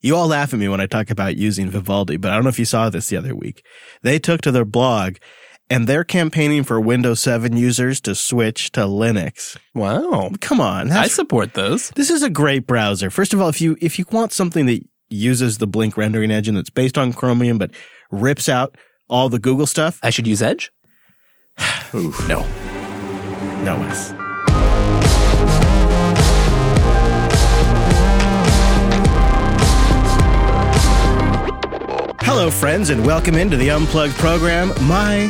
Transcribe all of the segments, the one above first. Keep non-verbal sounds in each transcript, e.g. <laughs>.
You all laugh at me when I talk about using Vivaldi, but I don't know if you saw this the other week. They took to their blog and they're campaigning for Windows 7 users to switch to Linux. Wow. Come on. I support those. this is a great browser. First of all, if you if you want something that uses the Blink rendering engine that's based on Chromium but rips out all the Google stuff, I should use Edge? <sighs> no. No, Wes. Hello, friends, and welcome into the Unplugged program. My,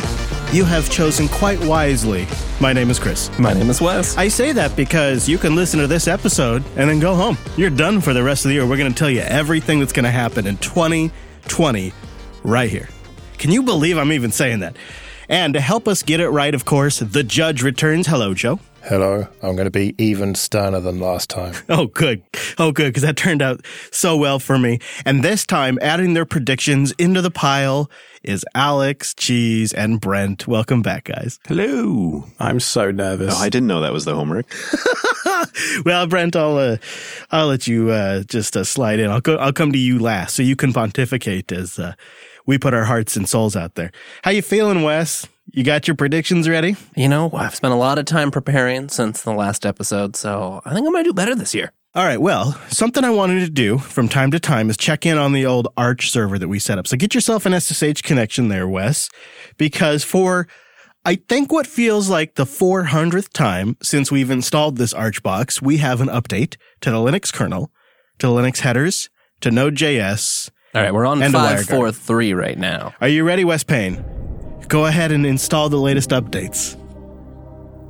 you have chosen quite wisely. My name is Chris. My name is Wes. I say that because you can listen to this episode and then go home. You're done for the rest of the year. We're going to tell you everything that's going to happen in 2020 right here. Can you believe I'm even saying that? And to help us get it right, of course, the judge returns. Hello, Joe. Hello, I'm going to be even sterner than last time. <laughs> Oh, good. Oh, good, because that turned out so well for me. And this time, adding their predictions into the pile is Alex, Cheese, and Brent. Welcome back, guys. Hello. I'm so nervous. Oh, I didn't know that was the homework. <laughs> Well, Brent, I'll uh, I'll let you uh, just uh, slide in. I'll go. I'll come to you last, so you can pontificate as uh, we put our hearts and souls out there. How you feeling, Wes? You got your predictions ready? You know, I've spent a lot of time preparing since the last episode, so I think I'm going to do better this year. All right. Well, something I wanted to do from time to time is check in on the old Arch server that we set up. So get yourself an SSH connection there, Wes, because for I think what feels like the 400th time since we've installed this Arch box, we have an update to the Linux kernel, to Linux headers, to Node.js. All right, we're on And 543 right now. Are you ready, Wes Payne? Go ahead and install the latest updates.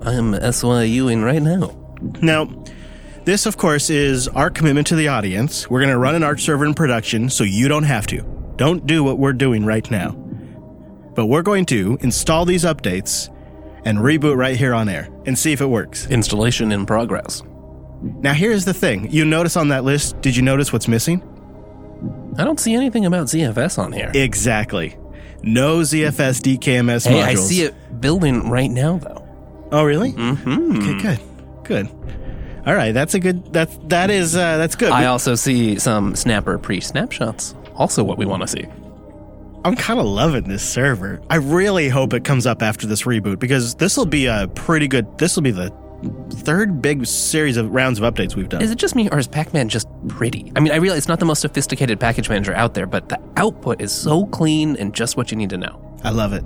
I'm SYUing right now. Now, this, of course, is our commitment to the audience. We're going to run an Arch server in production so you don't have to. Don't do what we're doing right now. But we're going to install these updates and reboot right here on air and see if it works. Installation in progress. Now, here's the thing you notice on that list, did you notice what's missing? I don't see anything about ZFS on here. Exactly. No ZFS DKMS hey, modules. I see it building right now, though. Oh, really? Mm-hmm. Okay, good. Good. All right, that's a good. That's that is uh, that's good. I also see some Snapper pre-snapshots. Also, what we want to see. I'm kind of loving this server. I really hope it comes up after this reboot because this will be a pretty good. This will be the third big series of rounds of updates we've done. Is it just me, or is Pac-Man just pretty? I mean, I realize it's not the most sophisticated package manager out there, but the output is so clean and just what you need to know. I love it.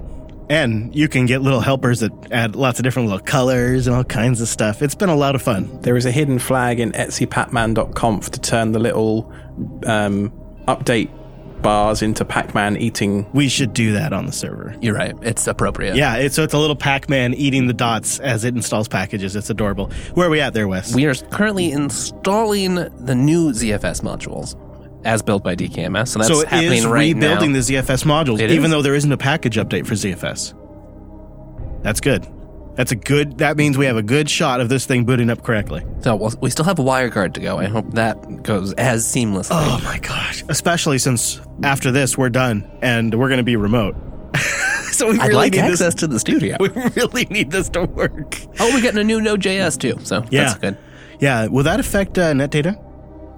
And you can get little helpers that add lots of different little colors and all kinds of stuff. It's been a lot of fun. There is a hidden flag in etsypacman.conf to turn the little um, update bars into Pac-Man eating. We should do that on the server. You're right; it's appropriate. Yeah, it's so it's a little Pac-Man eating the dots as it installs packages. It's adorable. Where are we at there, Wes? We are currently installing the new ZFS modules as built by DKMS. So that's so it happening is right rebuilding now. the ZFS modules, It even is. though there isn't a package update for ZFS. That's good. That's a good. That means we have a good shot of this thing booting up correctly. So we'll, we still have a WireGuard to go. I hope that goes as seamlessly. Oh my gosh! Especially since after this we're done and we're going to be remote. <laughs> so we I'd really like need access this. to the studio. <laughs> We really need this to work. oh, we're getting a new Node.js too, so Yeah. that's good. Yeah. Will that affect uh, Netdata?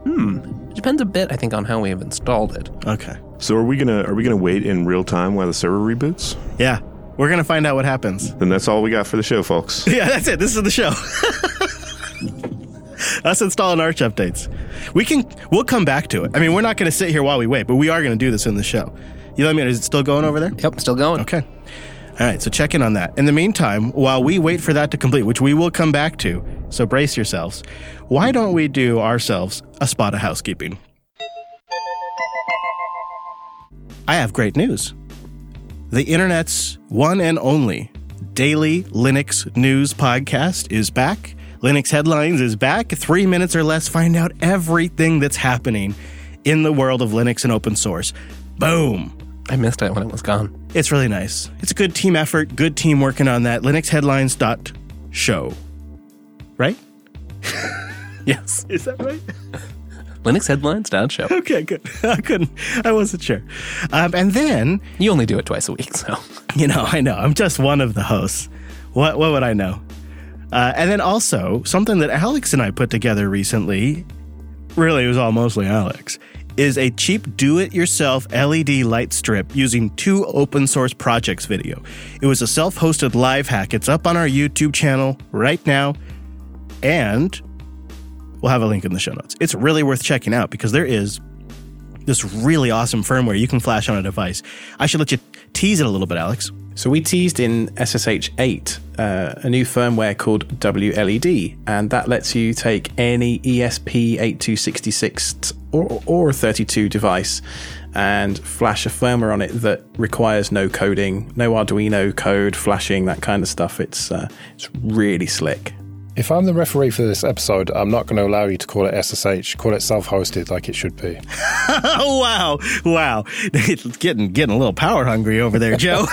It depends a bit, I think, on how we have installed it. Okay. So are we gonna are we gonna wait in real time while the server reboots? Yeah. We're going to find out what happens. Then that's all we got for the show, folks. <laughs> Yeah, that's it. This is the show. <laughs> Us installing Arch updates. We can. We'll come back to it. I mean, we're not going to sit here while we wait, but we are going to do this in the show. You let me. know, Is it still going over there? Yep, still going. Okay. All right. So check in on that. In the meantime, while we wait for that to complete, which we will come back to, so brace yourselves. Why don't we do ourselves a spot of housekeeping? I have great news. The internet's one and only daily Linux news podcast is back. Linux Headlines is back. Three minutes or less, find out everything that's happening in the world of Linux and open source. Boom. I missed it when it was gone. It's really nice. It's a good team effort, good team working on that. LinuxHeadlines.show. Right? <laughs> Yes. Is that right? Linux headlines down show. <laughs> Okay, good. <laughs> I couldn't, I wasn't sure. Um, and then, You only do it twice a week, so. <laughs> you know, I know, I'm just one of the hosts. What, what would I know? Uh, and then also, something that Alex and I put together recently, really, it was all mostly Alex, is a cheap do it yourself LED light strip using two open source projects video. It was a self hosted live hack. It's up on our YouTube channel right now, and we'll have a link in the show notes. It's really worth checking out because there is this really awesome firmware you can flash on a device. I should let you tease it a little bit, Alex. So we teased in SSH 8 uh, a new firmware called WLED, and that lets you take any E ESP8266 or, or a 32 device and flash a firmware on it that requires no coding, no Arduino code, flashing, that kind of stuff. It's uh, it's really slick. If I'm the referee for this episode, I'm not going to allow you to call it SSH. Call it self-hosted, like it should be. <laughs> Wow, wow! It's <laughs> getting getting a little power hungry over there, Joe. <laughs>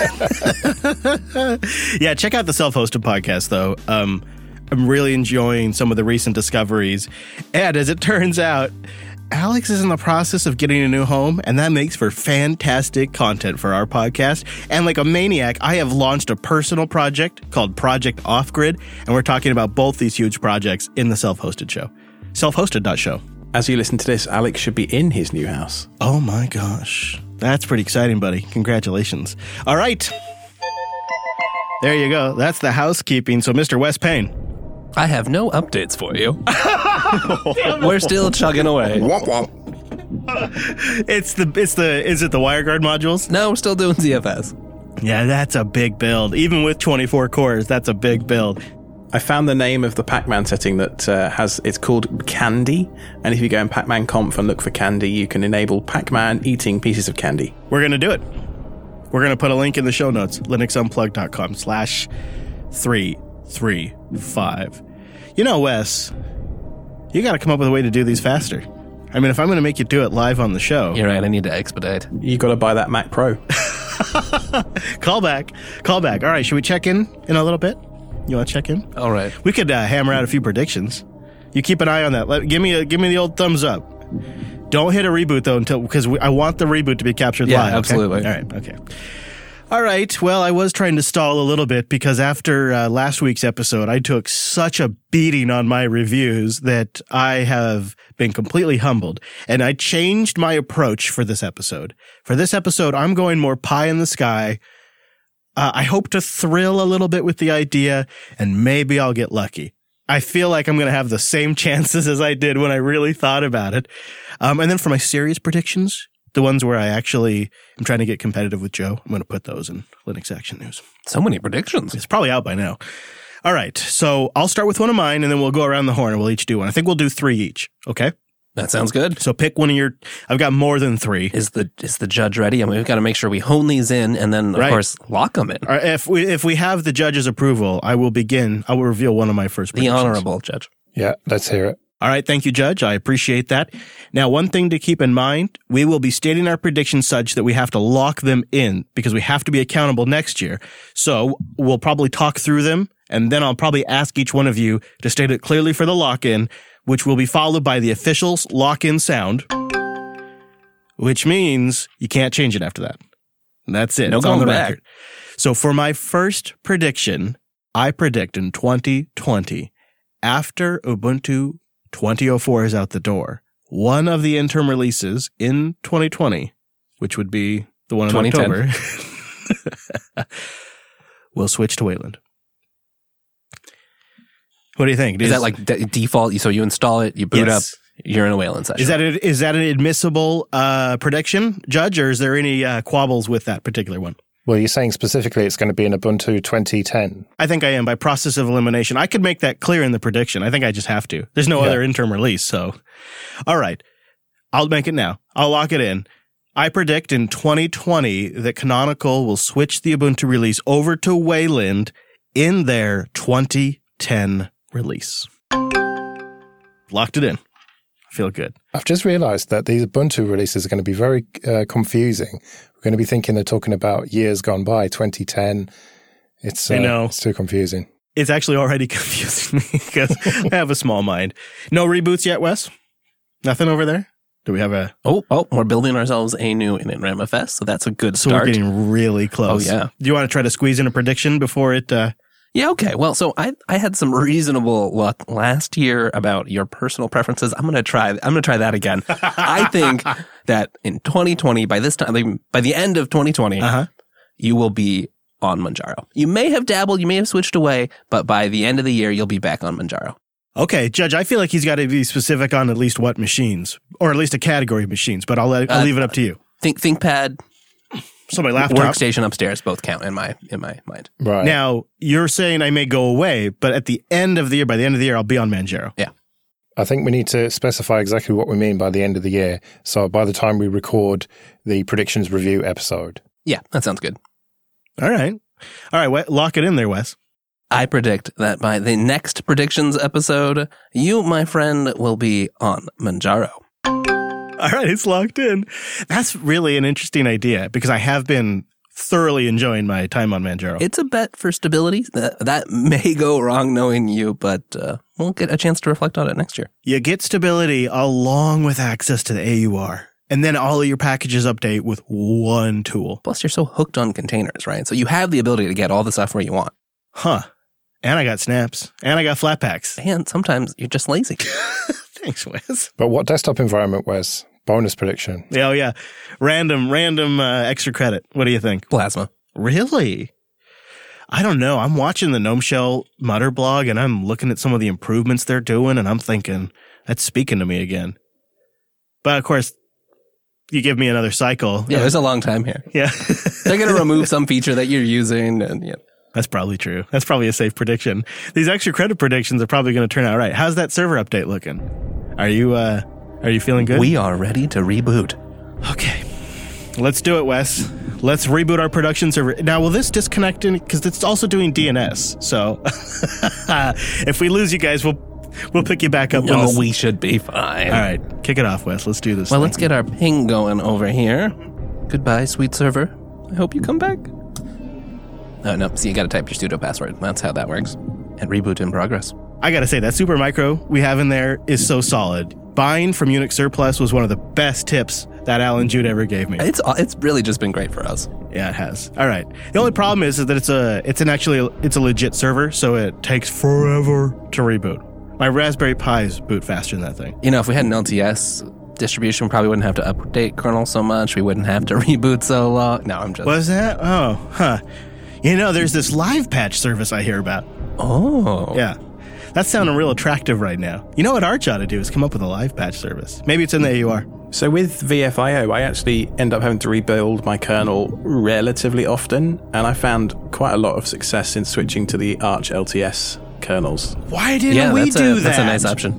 yeah, check out the self-hosted podcast though. Um, I'm really enjoying some of the recent discoveries, and as it turns out, Alex is in the process of getting a new home, and that makes for fantastic content for our podcast. And like a maniac, I have launched a personal project called Project Off Grid, and we're talking about both these huge projects in the self-hosted show. Self-hosted.show. As you listen to this, Alex should be in his new house. Oh my gosh. That's pretty exciting, buddy. Congratulations. All right. There you go. That's the housekeeping. So, Mr. Wes Payne. I have no updates for you. <laughs> We're still chugging away. It's the it's the is it the WireGuard modules? No, we're still doing ZFS. Yeah, that's a big build. Even with 24 cores, that's a big build. I found the name of the Pac-Man setting that uh, has it's called Candy, and if you go in Pac-Man Conf and look for Candy, you can enable Pac-Man eating pieces of candy. We're gonna do it. We're gonna put a link in the show notes. linuxunplug.com slash three three five. You know, Wes, you gotta come up with a way to do these faster. I mean, if I'm gonna make you do it live on the show, You're right. I need to expedite. You got to buy that Mac Pro. <laughs> call back, call back. All right, should we check in in a little bit? You want to check in? All right. We could uh, hammer out a few predictions. You keep an eye on that. Let, give me a, give me the old thumbs up. Don't hit a reboot though until because I want the reboot to be captured Yeah, live. okay? absolutely. All right. Okay. All right. Well, I was trying to stall a little bit because after uh, last week's episode, I took such a beating on my reviews that I have been completely humbled, and I changed my approach for this episode. For this episode, I'm going more pie in the sky. Uh, I hope to thrill a little bit with the idea, and maybe I'll get lucky. I feel like I'm going to have the same <laughs> chances as I did when I really thought about it. Um, and then for my serious predictions, the ones where I actually am trying to get competitive with Joe, I'm going to put those in Linux Action News. So many predictions. It's probably out by now. All right. So I'll start with one of mine and then we'll go around the horn and we'll each do one. I think we'll do three each. Okay. That sounds good. So pick one of your, I've got more than three. Is the is the judge ready? I mean, we've got to make sure we hone these in, and then of Right. course lock them in. All right, if we, if we have the judge's approval, I will begin. I will reveal one of my first The predictions. honorable judge. Yeah, let's hear it. All right. Thank you, Judge. I appreciate that. Now, one thing to keep in mind, we will be stating our predictions such that we have to lock them in because we have to be accountable next year. So we'll probably talk through them and then I'll probably ask each one of you to state it clearly for the lock in, which will be followed by the official lock in sound, which means you can't change it after that. That's it. No it's on the back. record. So for my first prediction, I predict in 2020, after Ubuntu 2004 is out the door, one of the interim releases in 2020, which would be the one in 2010. October, <laughs> will switch to Wayland. What do you think? Is that like de- default? So you install it, you boot Yes. up, you're in a Wayland session. is that a, is that an admissible uh, prediction, Judge, or is there any uh, quabbles with that particular one? Well, you're saying specifically it's going to be in Ubuntu 2010. I think I am by process of elimination. I could make that clear in the prediction. I think I just have to. There's no Yeah. other interim release. So, all right. I'll make it now. I'll lock it in. I predict in 2020 that Canonical will switch the Ubuntu release over to Wayland in their 2010 release. Locked it in. I feel good. I've just realized that these Ubuntu releases are going to be very uh, confusing. We're going to be thinking they're talking about years gone by, 2010. It's, uh, I know. it's too confusing. It's actually already <laughs> confusing me because <laughs> I have a small mind. No reboots yet, Wes? Nothing over there? Do we have a oh, oh, we're building ourselves a new initramfs, so that's a good So we're getting really close. Oh, yeah. Do you want to try to squeeze in a prediction before it uh, Yeah, okay. Well, so I I had some reasonable luck last year about your personal preferences. I'm gonna try. I'm gonna try that again. I think <laughs> that in 2020, by this time, by the end of 2020, Uh-huh. you will be on Manjaro. You may have dabbled, you may have switched away, but by the end of the year, you'll be back on Manjaro. Okay, Judge, I feel like he's got to be specific on at least what machines, or at least a category of machines, but I'll, let, I'll Uh, leave it up to you. Think ThinkPad, So my laptop. workstation upstairs both count in my in my mind. Right. Now, you're saying I may go away, but at the end of the year, by the end of the year, I'll be on Manjaro. Yeah. I think we need to specify exactly what we mean by the end of the year. So by the time we record the predictions review episode. Yeah, that sounds good. All right. All right, Wes- lock it in there, Wes. I predict that by the next predictions episode, you, my friend, will be on Manjaro. All right, it's locked in. That's really an interesting idea because I have been thoroughly enjoying my time on Manjaro. It's a bet for stability. That, that may go wrong knowing you, but uh, we'll get a chance to reflect on it next year. you get stability along with access to the AUR, and then all of your packages update with one tool. Plus, you're so hooked on containers, right? So you have the ability to get all the software you want. Huh. And I got snaps, and I got Flatpaks. And sometimes you're just lazy. <laughs> Thanks, <laughs> Wes. But what desktop environment was bonus prediction? Oh yeah, random, random uh, extra credit. What do you think? Plasma. Really? I don't know. I'm watching the Gnome Shell Mutter blog, and I'm looking at some of the improvements they're doing, and I'm thinking that's speaking to me again. But of course, you give me another cycle. Yeah, there's a long time here. yeah. They're going <laughs> to remove some feature that you're using. And yeah. That's probably true. That's probably a safe prediction. These extra credit predictions are probably going to turn out right. How's that server update looking? Are you uh are you feeling good? We are ready to reboot. Okay. Let's do it, Wes. Let's reboot our production server. Now, will this disconnect in because it's also doing DNS. So <laughs> if we lose you guys, we'll we'll pick you back up. No, we should be fine. All right, kick it off, Wes. Let's do this. Well, thing. let's get our ping going over here. Goodbye, sweet server. I hope you come back. Uh, oh, no. See, you got to type your sudo password. That's how that works. And reboot in progress. I gotta say that Supermicro we have in there is so solid. Buying from Unix Surplus was one of the best tips that Allan Jude ever gave me. It's it's really just been great for us. Yeah, it has. All right. The only problem is, is that it's a it's an actually it's a legit server, so it takes forever to reboot. My Raspberry Pis boot faster than that thing. You know, if we had an LTS distribution, we probably wouldn't have to update kernel so much. We wouldn't have to <laughs> reboot so long. No, I'm just. Was that? Oh, huh. You know, there's this live patch service I hear about. Oh. Yeah. That's sounding real attractive right now. You know what Arch ought to do is come up with a live patch service. Maybe it's in the AUR. So with VFIO, I actually end up having to rebuild my kernel relatively often, and I found quite a lot of success in switching to the Arch LTS kernels. Why didn't Yeah, we that's, do a, that? that's a nice option.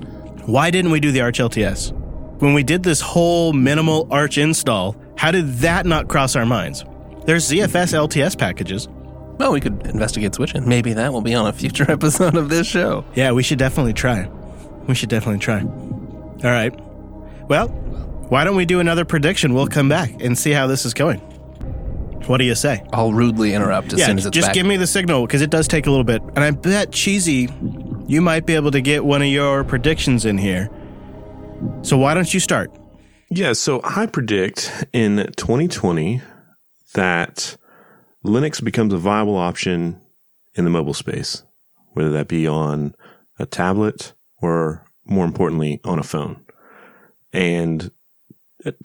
Why didn't we do the Arch LTS? When we did this whole minimal Arch install, how did that not cross our minds? There's ZFS LTS packages. Well, we could investigate switching. Maybe that will be on a future <laughs> episode of this show. Yeah, we should definitely try. We should definitely try. All right. Well, why don't we do another prediction? We'll come back and see how this is going. What do you say? I'll rudely interrupt as yeah, soon as it's just back. give me the signal because it does take a little bit. And I bet Cheesy, you might be able to get one of your predictions in here. So why don't you start? Yeah, so I predict in 2020 that Linux becomes a viable option in the mobile space, whether that be on a tablet or more importantly on a phone. And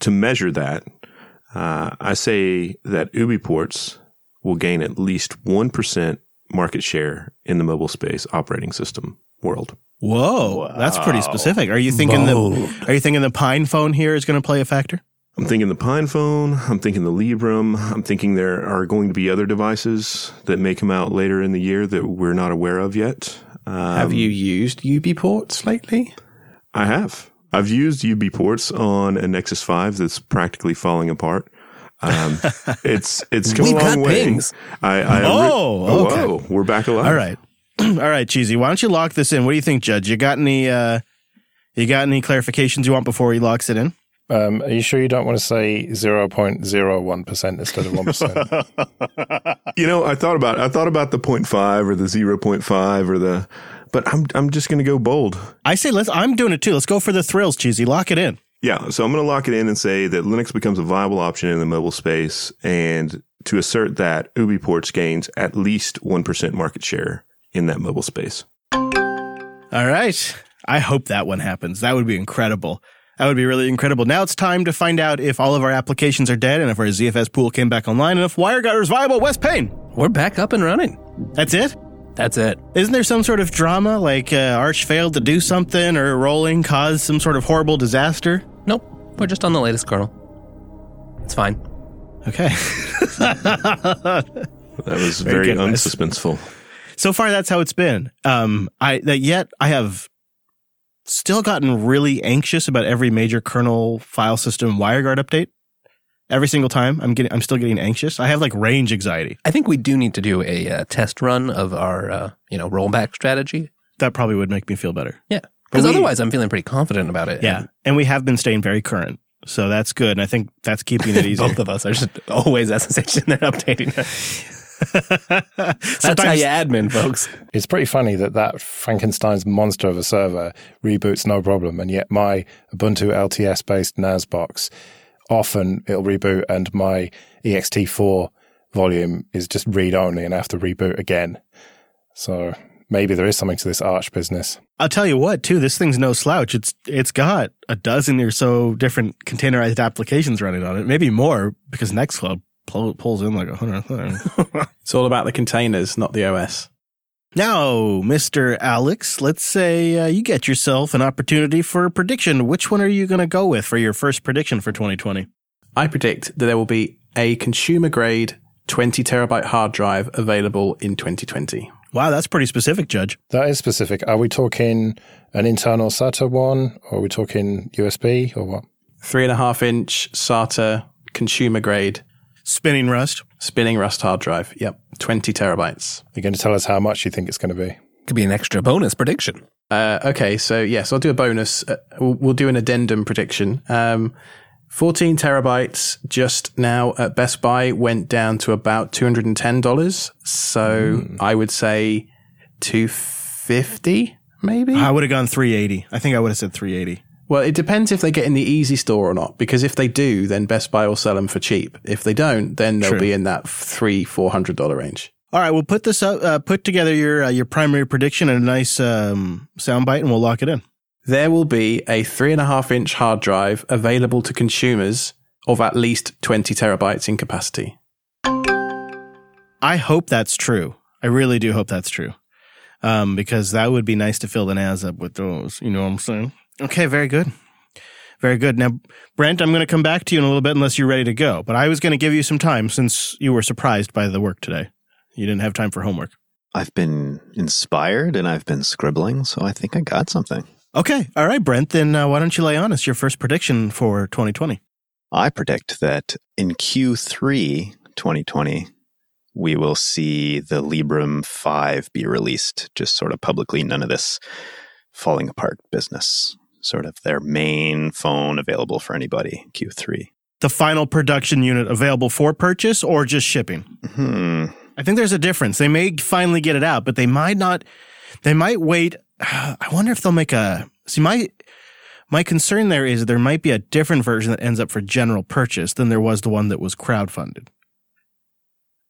to measure that, uh, I say that UBports will gain at least 1% market share in the mobile space operating system world. Whoa, that's pretty specific. Are you thinking the Are you thinking the PinePhone here is going to play a factor? I'm thinking the PinePhone. I'm thinking the Librem. I'm thinking there are going to be other devices that may come out later in the year that we're not aware of yet. Um, Have you used UBports lately? I have. I've used UBports on a Nexus 5 that's practically falling apart. Um, <laughs> it's it's come We've a long way. pings. I, I Oh, okay. whoa, we're back alive. All right, <clears throat> all right, Cheesy. Why don't you lock this in? What do you think, Judge? You got any? uh You got any clarifications you want before he locks it in? Um, are you sure you don't want to say 0.01% instead of 1%? <laughs> You know, I thought about I thought about the 0.5 or the 0.5 or the, but I'm I'm just going to go bold. I say let's. I'm doing it too. Let's go for the thrills, Cheesy. Lock it in. Yeah, so I'm going to lock it in and say that Linux becomes a viable option in the mobile space, and to assert that UBports gains at least one percent market share in that mobile space. All right. I hope that one happens. That would be incredible. That would be really incredible. Now it's time to find out if all of our applications are dead and if our ZFS pool came back online and if WireGuard is viable. Wes Payne. We're back up and running. That's it? That's it. Isn't there some sort of drama like uh, Arch failed to do something or Rolling caused some sort of horrible disaster? Nope. We're just on the latest kernel. It's fine. Okay. <laughs> That was Very very, unsuspenseful. so far that's how it's been. Um, I that yet I have still gotten really anxious about every major kernel file system WireGuard update. Every single time, I'm getting, I'm still getting anxious. I have like range anxiety. I think we do need to do a uh, test run of our, uh, you know, rollback strategy. That probably would make me feel better. Yeah. Because otherwise, I'm feeling pretty confident about it. Yeah, and we have been staying very current, so that's good. And I think that's keeping it <laughs> easy. Both of us are just always <laughs> SSH and they're updating. <laughs> That's how you admin, folks. It's pretty funny that that Frankenstein's monster of a server reboots no problem, and yet my Ubuntu LTS based NAS box often it'll reboot, and my ext4 volume is just read only, and I have to reboot again. So maybe there is something to this Arch business. I'll tell you what, too. This thing's no slouch. It's it's got a dozen or so different containerized applications running on it, maybe more because Nextcloud pull, pulls in like a hundred things. <laughs> It's all about the containers, not the OS. now, Mister Alex, let's say uh, you get yourself an opportunity for a prediction. Which one are you going to go with for your first prediction for 2020? I predict that there will be a consumer grade 20 terabyte hard drive available in 2020. Wow, that's pretty specific, Judge. That is specific. Are we talking an internal SATA one, or are we talking USB, or what? Three and a half inch SATA consumer grade Spinning Rust. spinning Rust hard drive. Yep. 20 terabytes. You're going to tell us how much you think it's going to be. Could be an extra bonus prediction. Uh, okay, so yes, I'll do a bonus. Uh, we'll, we'll do an addendum prediction. Um, 14 terabytes just now at Best Buy went down to about $210. So I would say 250 maybe. I would have gone 380. I think I would have said 380. Well, it depends if they get in the easystore or not. Because if they do, then Best Buy will sell them for cheap. If they don't, then they'll True. be in that three, four hundred dollar range. All right, we'll put this up, uh, put together your uh, your primary prediction in a nice um, soundbite, and we'll lock it in. There will be a three and a half inch hard drive available to consumers of at least 20 terabytes in capacity. I hope that's true. I really do hope that's true, um, because that would be nice to fill the NAS up with those. You know what I'm saying? Okay, very good, very good. Now, Brent, I'm going to come back to you in a little bit unless you're ready to go. But I was going to give you some time since you were surprised by the work today. You didn't have time for homework. I've been inspired and I've been scribbling, so I think I got something. Okay, all right, Brent. Then uh, why don't you lay on us your first prediction for 2020? I predict that in Q3 2020, we will see the Librem 5 be released, just sort of publicly, none of this falling apart business. Sort of their main phone available for anybody, Q3. The final production unit available for purchase or just shipping? Hmm. I think there's a difference. They may finally get it out, but they might not. They might wait. <sighs> I wonder if they'll make a. See, my my concern there is there might be a different version that ends up for general purchase than there was the one that was crowdfunded.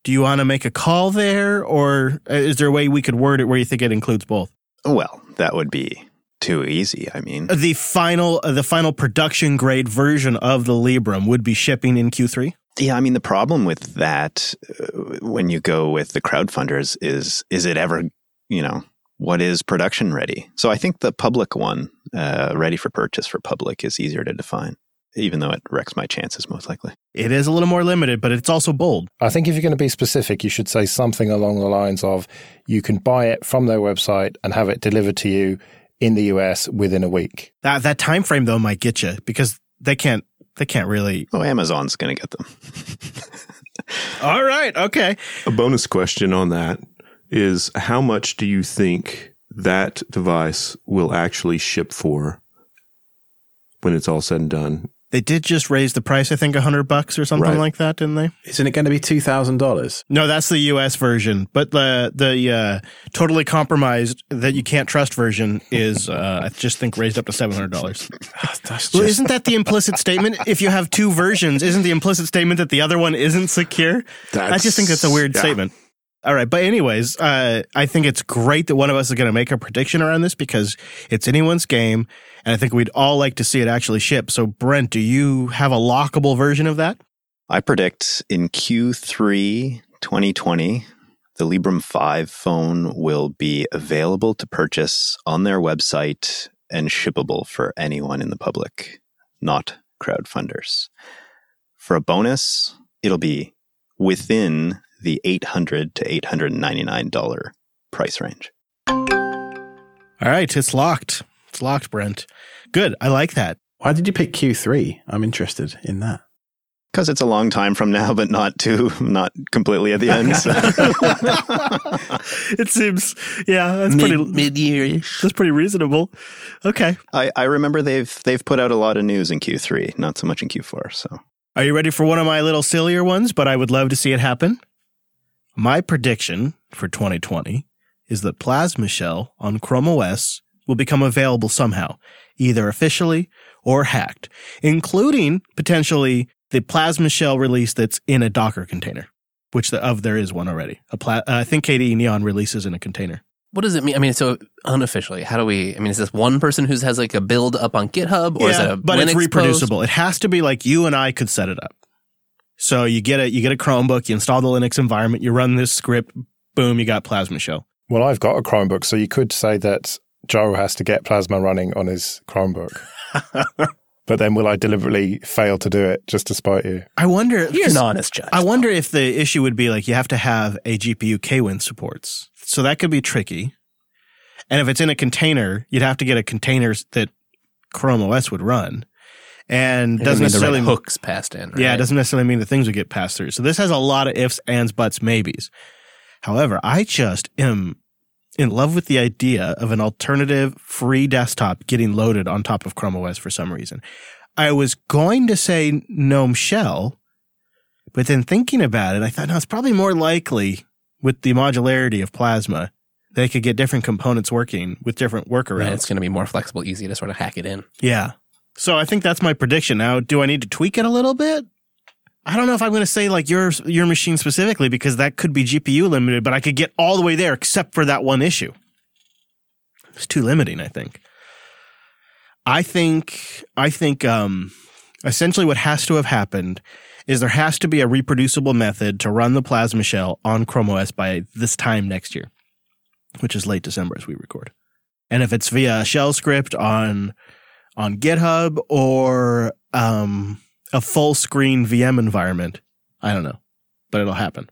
Do you want to make a call there, or uh, is there a way we could word it where you think it includes both? Well, that would be too easy. I mean, The final, uh, the final production grade version of the Librem would be shipping in Q3. Yeah, I mean the problem with that uh, when you go with the crowdfunders is is it ever, you know, what is production ready? So I think the public one, uh, ready for purchase for public, is easier to define, even though it wrecks my chances most likely. It is a little more limited, but it's also bold. I think if you're going to be specific, you should say something along the lines of you can buy it from their website and have it delivered to you in the US within a week. That that time frame though might get you because they can't they can't really. Oh, Amazon's going to get them. <laughs> All right, okay. A bonus question on that is how much do you think that device will actually ship for when it's all said and done? They did just raise the price, I think, a hundred bucks or something Right. like that, didn't they? Isn't it going to be $2,000? No, that's the U.S. version, but the the uh, totally compromised that you can't trust version is, uh, I just think, raised up to seven hundred dollars. <sighs> That's Well, isn't that the implicit statement? If you have two versions, isn't the implicit statement that the other one isn't secure? I just think that's a weird yeah. statement. All right, but anyways, uh, I think it's great that one of us is going to make a prediction around this because it's anyone's game, and I think we'd all like to see it actually ship. So, Brent, do you have a lockable version of that? I predict in Q3 2020, the Librem 5 phone will be available to purchase on their website and shippable for anyone in the public, not crowdfunders. For a bonus, it'll be within the 800 to $899 price range. All right, it's locked. It's locked, Brent. Good. I like that. Why did you pick Q3? I'm interested in that. Because it's a long time from now, but not too, not completely at the end. So. <laughs> it seems, yeah, that's pretty mid year That's pretty reasonable. Okay. I, I remember they've they've put out a lot of news in Q3, not so much in Q4. So, are you ready for one of my little sillier ones? But I would love to see it happen. My prediction for 2020 is that Plasma Shell on Chrome OS will become available somehow, either officially or hacked, including potentially the Plasma Shell release that's in a Docker container, which the, of there is one already. A pla- uh, I think KDE Neon releases in a container. What does it mean? I mean, so unofficially, how do we? I mean, is this one person who has like a build up on GitHub, or yeah, is it a but Linux it's reproducible. post? It has to be like you and I could set it up. So you get a you get a Chromebook, you install the Linux environment, you run this script, boom, you got Plasma Shell. Well, I've got a Chromebook, so you could say that Joe has to get Plasma running on his Chromebook. <laughs> but then will I deliberately fail to do it just to spite you? I wonder. You're an honest judge. I wonder if the issue would be like you have to have a GPU KWin supports. So that could be tricky. And if it's in a container, you'd have to get a container that Chrome OS would run. And It doesn't mean the right necessarily hooks passed in. Yeah, it doesn't necessarily mean the things would get passed through. So this has a lot of ifs, ands, buts, maybes. However, I just am in love with the idea of an alternative free desktop getting loaded on top of Chrome OS for some reason. I was going to say GNOME Shell, but then thinking about it, I thought, no, it's probably more likely with the modularity of Plasma. They could get different components working with different workarounds. Right, it's going to be more flexible, easy to sort of hack it in. Yeah. So I think that's my prediction. Now, do I need to tweak it a little bit? I don't know if I'm going to say like your your machine specifically because that could be GPU limited, but I could get all the way there except for that one issue. It's too limiting, I think. I think I think um essentially what has to have happened is there has to be a reproducible method to run the plasma shell on Chrome OS by this time next year, which is late December as we record. And if it's via shell script on on GitHub or um, a full screen VM environment. I don't know, but it'll happen.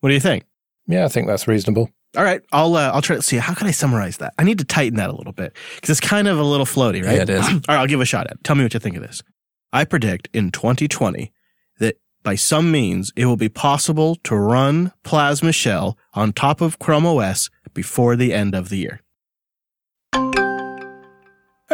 What do you think? Yeah, I think that's reasonable. All right, I'll uh, I'll try to see how can I summarize that. I need to tighten that a little bit because it's kind of a little floaty, right? Yeah, it is. <clears throat> All right, I'll give a shot at. it. Tell me what you think of this. I predict in 2020 that by some means it will be possible to run Plasma Shell on top of Chrome OS before the end of the year.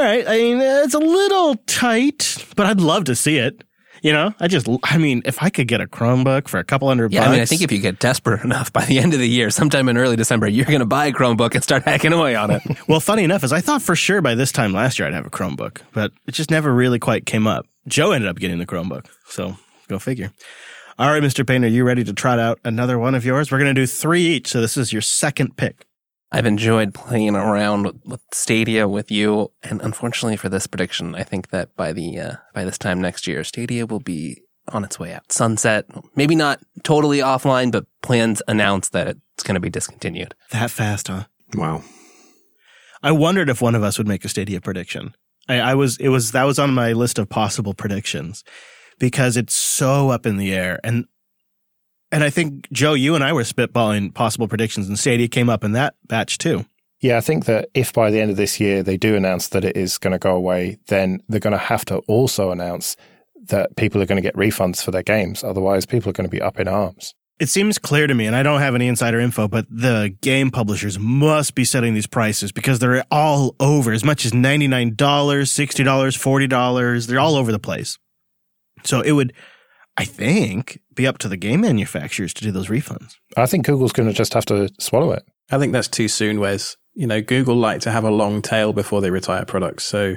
All right. I mean, it's a little tight, but I'd love to see it. You know, I just, I mean, if I could get a Chromebook for a couple hundred Yeah, bucks. I mean, I think if you get desperate enough by the end of the year, sometime in early December, you're going to buy a Chromebook and start hacking away on it. <laughs> well, funny enough, is I thought for sure by this time last year I'd have a Chromebook, but it just never really quite came up. Joe ended up getting the Chromebook, so go figure. All right, Mr. Payne, are you ready to trot out another one of yours? We're going to do three each, so this is your second pick. I've enjoyed playing around with, with Stadia with you, and unfortunately for this prediction, I think that by the uh, by this time next year, Stadia will be on its way out. Sunset, maybe not totally offline, but plans announced that it's going to be discontinued. That fast, huh? Wow. I wondered if one of us would make a Stadia prediction. I, I was, it was, that was on my list of possible predictions because it's so up in the air. And, and I think, Joe, you and I were spitballing possible predictions and Stadia came up in that batch too. Yeah, I think that if by the end of this year they do announce that it is going to go away, then they're going to have to also announce that people are going to get refunds for their games. Otherwise, people are going to be up in arms. It seems clear to me, and I don't have any insider info, but the game publishers must be setting these prices because they're all over as much as $99, $60, $40. They're all over the place. So it would, I think, be up to the game manufacturers to do those refunds. I think Google's going to just have to swallow it. I think that's too soon, Wes. You know, Google like to have a long tail before they retire products. So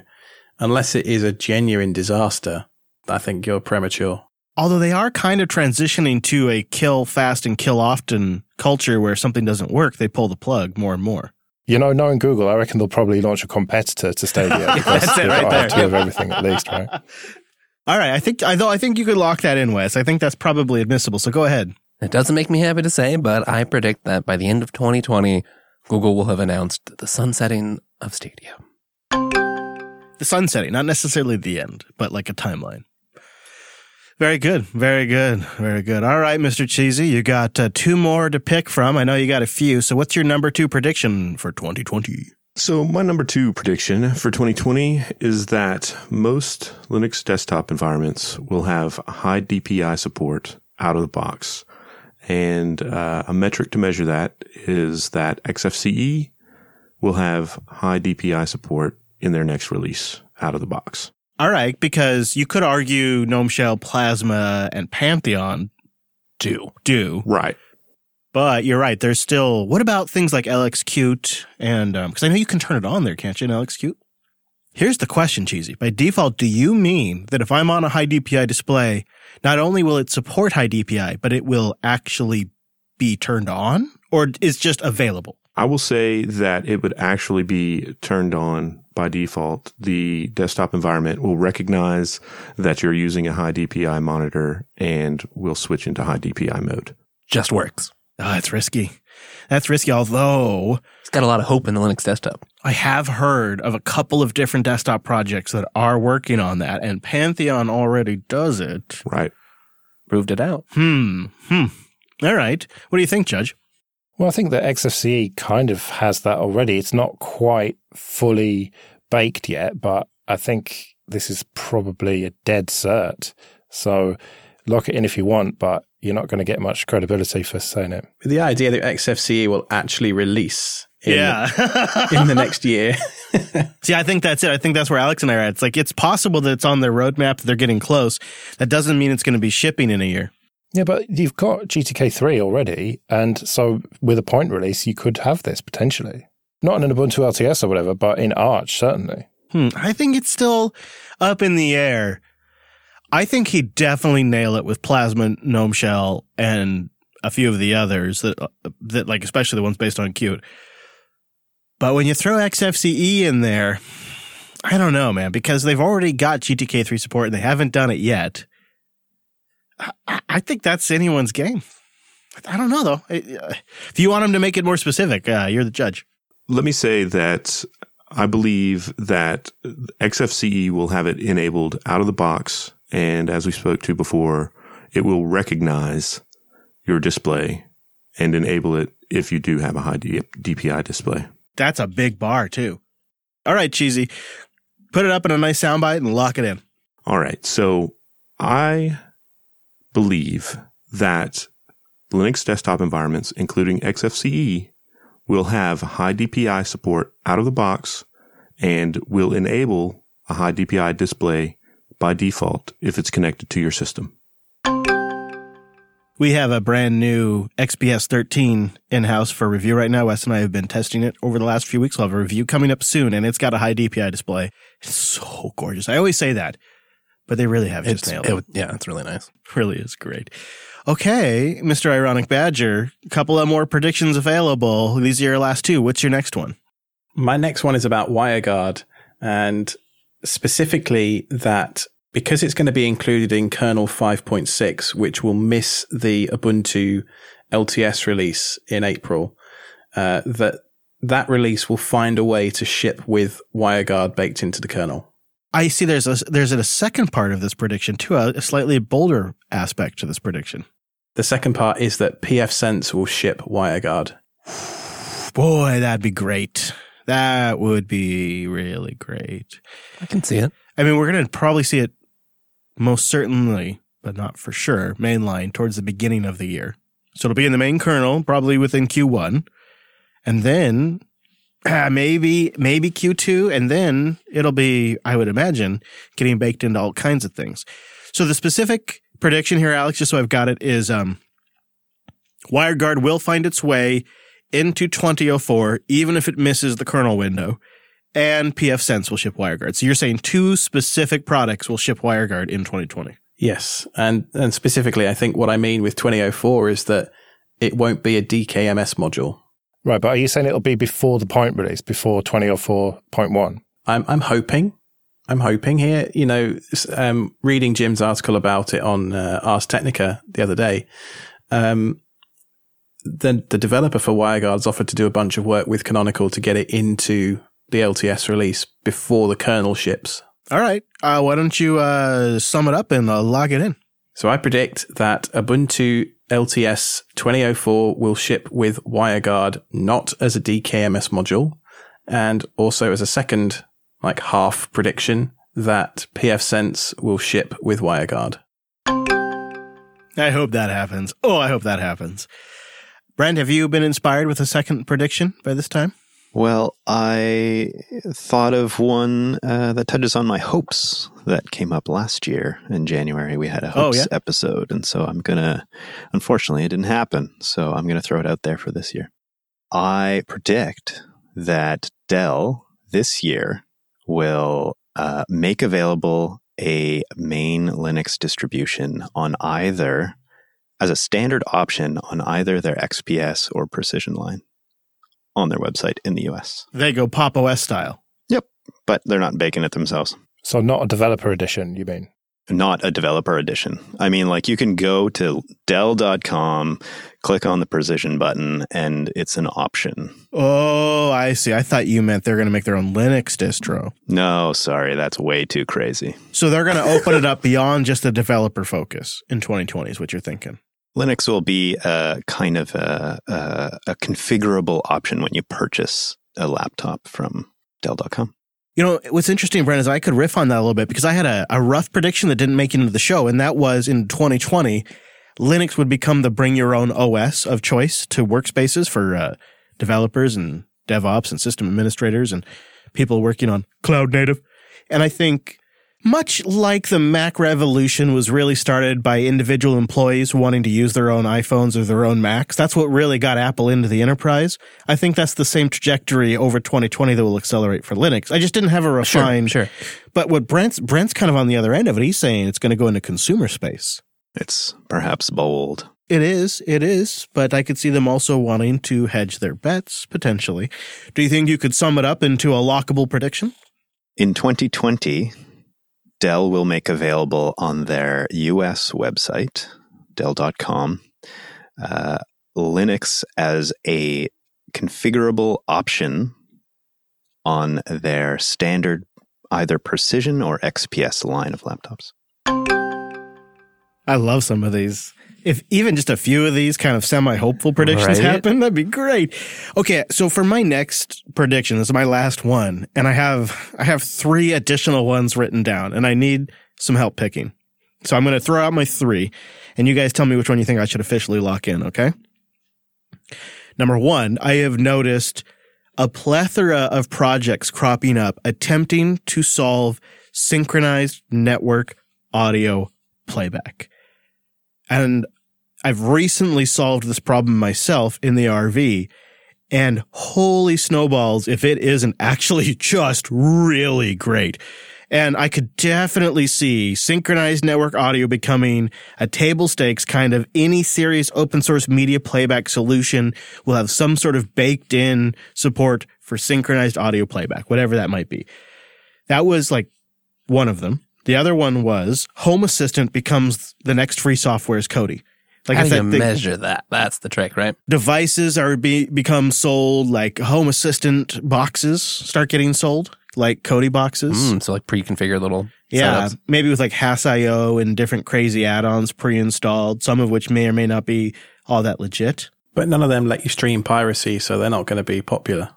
unless it is a genuine disaster, I think you're premature. Although they are kind of transitioning to a kill fast and kill often culture where something doesn't work, they pull the plug more and more. You know, knowing Google, I reckon they'll probably launch a competitor to Stadia because <laughs> that's it they've right got there. RT of everything at least, right? <laughs> All right, I think I though I think you could lock that in, Wes. I think that's probably admissible. So go ahead. It doesn't make me happy to say, but I predict that by the end of 2020, Google will have announced the sunsetting of Stadia. The sunsetting, not necessarily the end, but like a timeline. Very good, very good, very good. All right, Mr. Cheesy, you got uh, two more to pick from. I know you got a few. So what's your number two prediction for 2020? So, my number two prediction for 2020 is that most Linux desktop environments will have high DPI support out of the box. And uh, a metric to measure that is that XFCE will have high DPI support in their next release out of the box. All right, because you could argue GNOME Shell, Plasma, and Pantheon Do. do, Right. But you're right. There's still. What about things like LXQt and um, because I know you can turn it on there, can't you? In LXQt. Here's the question, Cheesy. By default, do you mean that if I'm on a high DPI display, not only will it support high DPI, but it will actually be turned on, or is just available? I will say that it would actually be turned on by default. The desktop environment will recognize that you're using a high DPI monitor and will switch into high DPI mode. Just works. Oh, that's risky. That's risky. Although It's got a lot of hope in the Linux desktop. I have heard of a couple of different desktop projects that are working on that, and Pantheon already does it. Right. Proved it out. Hmm. Hmm. All right. What do you think, Judge? Well, I think that XFCE kind of has that already. It's not quite fully baked yet, but I think this is probably a dead cert. So lock it in if you want, but you're not going to get much credibility for saying it. The idea that XFCE will actually release in, yeah. <laughs> in the next year. <laughs> See, I think that's it. I think that's where Alex and I are at. It's like it's possible that it's on their roadmap, that they're getting close. That doesn't mean it's going to be shipping in a year. Yeah, but you've got GTK3 already. And so with a point release, you could have this potentially. Not in an Ubuntu LTS or whatever, but in Arch, certainly. Hmm. I think it's still up in the air. I think he'd definitely nail it with Plasma, Gnome Shell, and a few of the others that that like especially the ones based on Qt. But when you throw XFCE in there, I don't know, man, because they've already got GTK3 support and they haven't done it yet. I, I think that's anyone's game. I don't know though. If you want them to make it more specific, uh, you're the judge. Let me say that I believe that XFCE will have it enabled out of the box. And as we spoke to before, it will recognize your display and enable it if you do have a high DPI display. That's a big bar too. All right, cheesy. Put it up in a nice soundbite and lock it in. All right. So I believe that Linux desktop environments, including XFCE, will have high DPI support out of the box and will enable a high DPI display by default if it's connected to your system. We have a brand new XPS 13 in house for review right now. Wes and I have been testing it over the last few weeks. We'll have a review coming up soon, and it's got a high DPI display. It's so gorgeous. I always say that, but they really have just It's, nailed it it. yeah, it's really nice. <laughs> really is great. Okay, Mr. Ironic Badger, a couple of more predictions available. These are your last two. What's your next one? My next one is about WireGuard and specifically that because it's going to be included in kernel 5.6, which will miss the Ubuntu LTS release in April, uh, that that release will find a way to ship with WireGuard baked into the kernel. I see there's a there's a second part of this prediction too, a, a slightly bolder aspect to this prediction. The second part is that pfSense will ship WireGuard. Boy, that'd be great. That would be really great. I can see it. I mean, we're going to probably see it most certainly, but not for sure, mainline towards the beginning of the year. So it'll be in the main kernel, probably within Q1. And then uh, <clears throat> maybe, maybe Q2. And then it'll be, I would imagine, getting baked into all kinds of things. So the specific prediction here, Alex, just so I've got it, is um, WireGuard will find its way into 2004, even if it misses the kernel window and pfSense will ship WireGuard. So you're saying two specific products will ship WireGuard in 2020. Yes, and and specifically, I think what I mean with 2004 is that it won't be a DKMS module. Right, but are you saying it'll be before the point release, before 2004.1? I'm I'm hoping, I'm hoping here. You know, s- um, reading Jim's article about it on uh, Ars Technica the other day. Um, the the developer for WireGuard's offered to do a bunch of work with Canonical to get it into the LTS release before the kernel ships. All right. Uh, why don't you uh, sum it up and uh, log it in? So I predict that Ubuntu LTS 2004 will ship with WireGuard not as a DKMS module, and also as a second, like half prediction, that pfSense will ship with WireGuard. I hope that happens. Oh, I hope that happens. Brent, have you been inspired with a second prediction by this time? Well, I thought of one uh, that touches on my hopes that came up last year in January. We had a Oh, hopes yeah? episode, and so I'm gonna. Unfortunately, it didn't happen, so I'm gonna throw it out there for this year. I predict that Dell this year will uh, make available a main Linux distribution on either as a standard option on either their XPS or Precision line on their website in the US. They go Pop OS style. Yep, but they're not baking it themselves. So not a developer edition, you mean? Not a developer edition. I mean, like you can go to Dell.com, click on the precision button, and it's an option. Oh, I see. I thought you meant they're going to make their own Linux distro. No, sorry, that's way too crazy. So they're going to open it up beyond just a developer focus in 2020 is what you're thinking. Linux will be a kind of a, a, a configurable option when you purchase a laptop from Dell.com. You know, what's interesting, Brent, is I could riff on that a little bit because I had a, a rough prediction that didn't make it into the show, and that was in 2020, Linux would become the bring your own OS of choice to workspaces for uh, developers and DevOps and system administrators and people working on cloud native. And I think much like the Mac revolution was really started by individual employees wanting to use their own iPhones or their own Macs, that's what really got Apple into the enterprise. I think that's the same trajectory over 2020 that will accelerate for Linux. I just didn't have a refined. sure. But what Brent's Brent's kind of on the other end of it. He's saying it's going to go into consumer space. It's perhaps bold. It is, it is, but I could see them also wanting to hedge their bets potentially. Do you think you could sum it up into a lockable prediction? In 2020, Dell will make available on their US website, Dell.com, uh, Linux as a configurable option on their standard either Precision or XPS line of laptops. I love some of these. If even just a few of these kind of semi hopeful predictions Right? happen, that'd be great. Okay, so for my next prediction, this is my last one, and I have I have three additional ones written down, and I need some help picking. So I'm going to throw out my three, and you guys tell me which one you think I should officially lock in. Okay. Number one, I have noticed a plethora of projects cropping up attempting to solve synchronized network audio playback. And I've recently solved this problem myself in the RV. And holy snowballs, if it isn't actually <laughs> just really great. And I could definitely see synchronized network audio becoming a table stakes kind of any serious open source media playback solution will have some sort of baked in support for synchronized audio playback, whatever that might be. That was like one of them. The other one was Home Assistant becomes the next free software as Kodi. Like How if do you that measure that? That's the trick, right? devices are be, become sold, like Home Assistant boxes start getting sold, like Kodi boxes. Mm, so like pre-configured little Yeah, setups. maybe with like Hass.io and different crazy add-ons pre-installed, some of which may or may not be all that legit. But none of them let you stream piracy, so they're not going to be popular.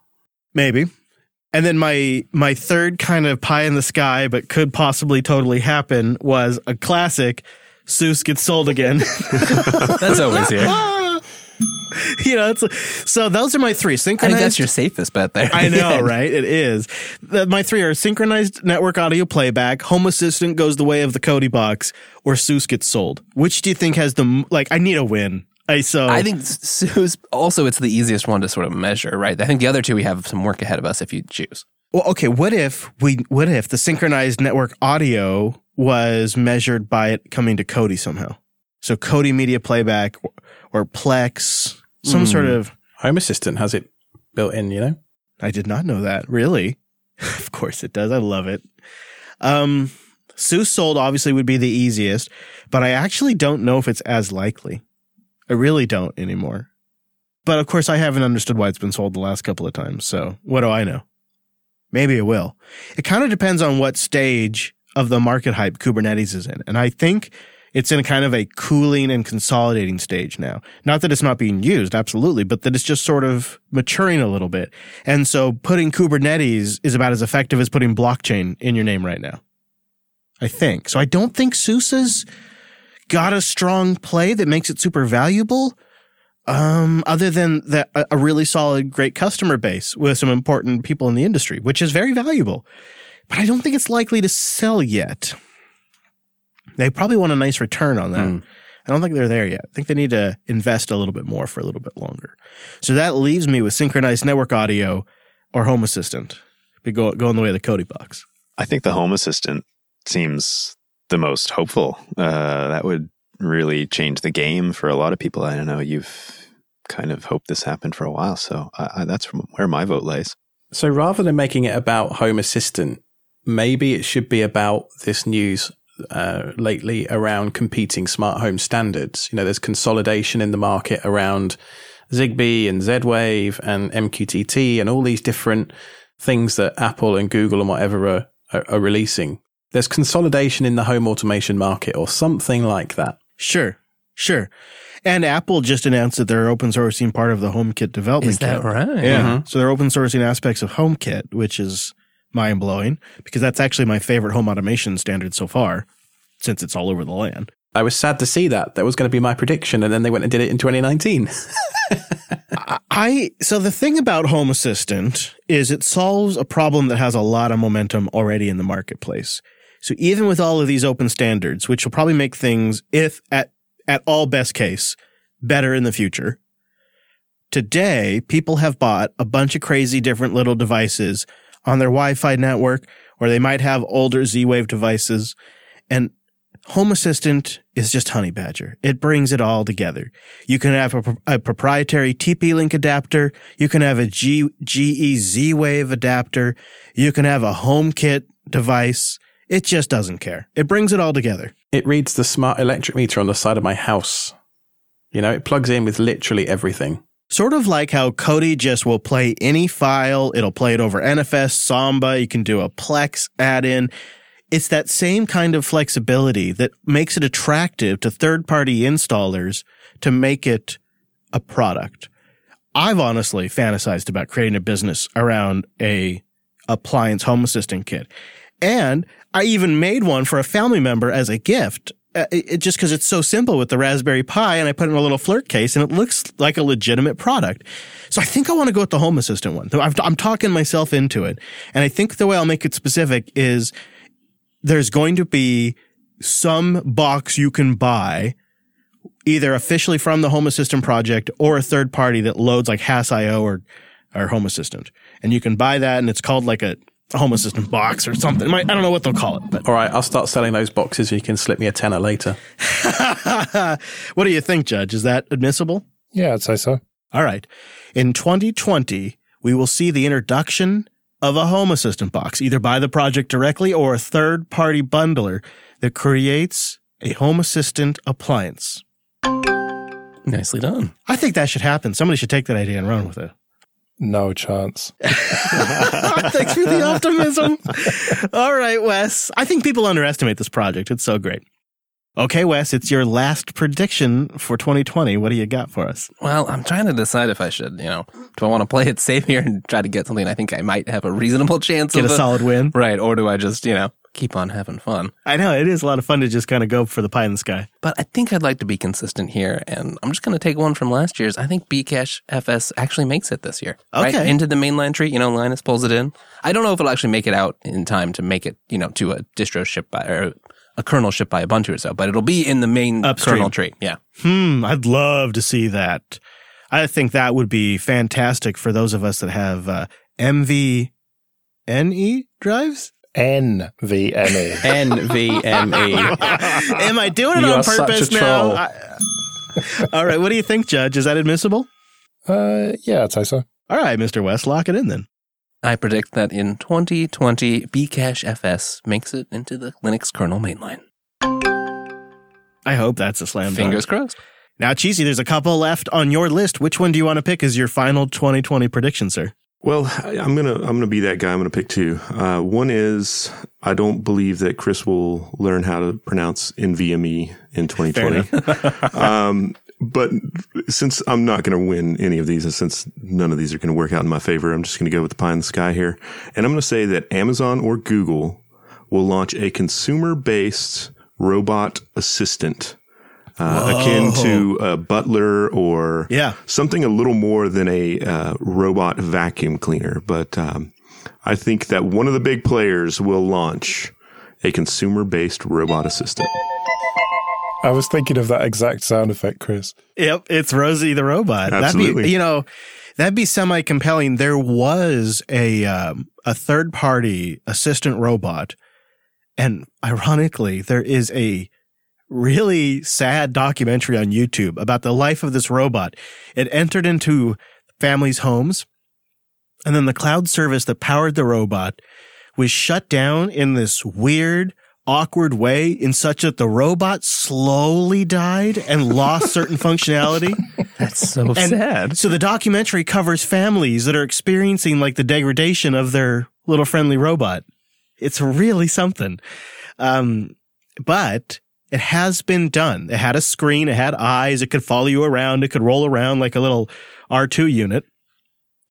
Maybe. And then my my third kind of pie in the sky, but could possibly totally happen, was a classic. SUSE gets sold again. <laughs> That's always here. <laughs> you know, it's so those are my three. I Synchronized. think that's your safest bet there. I know, <laughs> right? It is. The, my three are synchronized network audio playback, Home Assistant goes the way of the Kodi box, or SUSE gets sold. Which do you think has the like? I need a win. I so I think SUSE's also it's the easiest one to sort of measure, right? I think the other two we have some work ahead of us if you choose. Well, okay. What if we? What if the synchronized network audio was measured by it coming to Kodi somehow. So Kodi Media Playback or, or Plex, some Hmm. sort of. Home Assistant has it built in, you know? I did not know that. Really? <laughs> of course it does. I love it. Um, SUSE sold obviously would be the easiest, but I actually don't know if it's as likely. I really don't anymore. But of course, I haven't understood why it's been sold the last couple of times. So what do I know? Maybe it will. It kind of depends on what stage of the market hype Kubernetes is in. And I think it's in kind of a cooling and consolidating stage now. Not that it's not being used, absolutely, but that it's just sort of maturing a little bit. And so putting Kubernetes is about as effective as putting blockchain in your name right now. I think. So I don't think SUSE has got a strong play that makes it super valuable. Um, other than that, a, a really solid, great customer base with some important people in the industry, which is very valuable. But I don't think it's likely to sell yet. They probably want a nice return on that. Hmm. I don't think they're there yet. I think they need to invest a little bit more for a little bit longer. So that leaves me with synchronized network audio or Home Assistant. Be go, going the way of the Kodi box. I think the Home Assistant seems the most hopeful. Uh, that would really change the game for a lot of people. I don't know. You've kind of hoped this happened for a while, so I, I, that's where my vote lays. So rather than making it about Home Assistant, maybe it should be about this news uh, lately around competing smart home standards. You know, there's consolidation in the market around Zigbee and Z Wave and MQTT and all these different things that Apple and Google and whatever are, are, are releasing. There's consolidation in the home automation market or something like that. Sure, sure. And Apple just announced that they're open sourcing part of the HomeKit development Is that kit. right? Yeah. Mm-hmm. Uh-huh. So they're open sourcing aspects of HomeKit, which is mind blowing because that's actually my favorite home automation standard so far, since it's all over the land. I was sad to see that. That was going to be my prediction. And then they went and did it in 2019. <laughs> I so the thing about Home Assistant is it solves a problem that has a lot of momentum already in the marketplace. So even with all of these open standards, which will probably make things, if at at all best case, better in the future. Today, people have bought a bunch of crazy different little devices on their Wi-Fi network, or they might have older Z-Wave devices, and Home Assistant is just Honey Badger. It brings it all together. You can have a, a proprietary TP-Link adapter. You can have a G, GE Z-Wave adapter. You can have a HomeKit device. It just doesn't care. It brings it all together. It reads the smart electric meter on the side of my house. You know, it plugs in with literally everything. Sort of like how Kodi just will play any file. It'll play it over NFS, Samba. You can do a Plex add-in. It's that same kind of flexibility that makes it attractive to third party installers to make it a product. I've honestly fantasized about creating a business around a appliance home assistant kit. And I even made one for a family member as a gift. Uh, it, it- just because it's so simple with the Raspberry Pi, and I put it in a little Flirc case, and it looks like a legitimate product. So I think I want to go with the Home Assistant one. I'm, I'm talking myself into it, and I think the way I'll make it specific is there's going to be some box you can buy either officially from the Home Assistant project or a third party that loads like Hass.io or, or Home Assistant. And you can buy that and it's called like a A home Assistant box or something. I don't know what they'll call it, but All right, I'll start selling those boxes. You can slip me a tenner later. <laughs> what do you think, Judge? Is that admissible? Yeah, I'd say so. All right. In 2020, we will see the introduction of a Home Assistant box, either by the project directly or a third party bundler that creates a Home Assistant appliance. Nicely done. I think that should happen. Somebody should take that idea and run with it. No chance. <laughs> Thanks for the optimism. All right, Wes. I think people underestimate this project. It's so great. Okay, Wes, it's your last prediction for 2020. What do you got for us? Well, I'm trying to decide if I should, you know, do I want to play it safe here and try to get something I think I might have a reasonable chance of. Get a solid win. Right. Or do I just, you know, keep on having fun? I know it is a lot of fun to just kind of go for the pie in the sky. But I think I'd like to be consistent here, and I'm just going to take one from last year's. I think bcachefs actually makes it this year. Right? Into the mainline tree, you know, Linus pulls it in. I don't know if it'll actually make it out in time to make it, you know, to a distro shipped by, or a kernel shipped by Ubuntu or so, but it'll be in the main Upstream. kernel tree. Yeah. Hmm, I'd love to see that. I think that would be fantastic for those of us that have uh, MVNE drives. NVMe. NVMe. <laughs> Am I doing it You on are such a purpose now? troll. I- all right. What do you think, Judge? Is that admissible? Uh, yeah, I'd say so. All right, Mr. Wes, lock it in then. I predict that in 2020, bcachefs makes it into the Linux kernel mainline. I hope that's a slam dunk. Fingers crossed. Now, Cheesy, there's a couple left on your list. Which one do you want to pick as your final 2020 prediction, sir? Well, I- I'm gonna I'm gonna be that guy. I'm gonna pick two. Uh, one is I don't believe that Chris will learn how to pronounce NVMe in 2020. <laughs> um, but since I'm not going to win any of these, and since none of these are going to work out in my favor, I'm just going to go with the pie in the sky here, and I'm going to say that Amazon or Google will launch a consumer-based robot assistant. Uh, akin to a butler or Yeah. something a little more than a uh, robot vacuum cleaner. But um, I think that one of the big players will launch a consumer based robot assistant. I was thinking of that exact sound effect, Chris. Yep, it's Rosie the robot. That'd Absolutely. be, you know, that'd be semi compelling. There was a um, a third party assistant robot, and ironically, there is a really sad documentary on YouTube about the life of this robot. It entered into families' homes, and then the cloud service that powered the robot was shut down in this weird, awkward way in such that the robot slowly died and lost certain functionality. <laughs> That's so And sad. So the documentary covers families that are experiencing like the degradation of their little friendly robot. It's really something. Um, but it has been done. It had a screen, it had eyes, it could follow you around, it could roll around like a little R2 unit.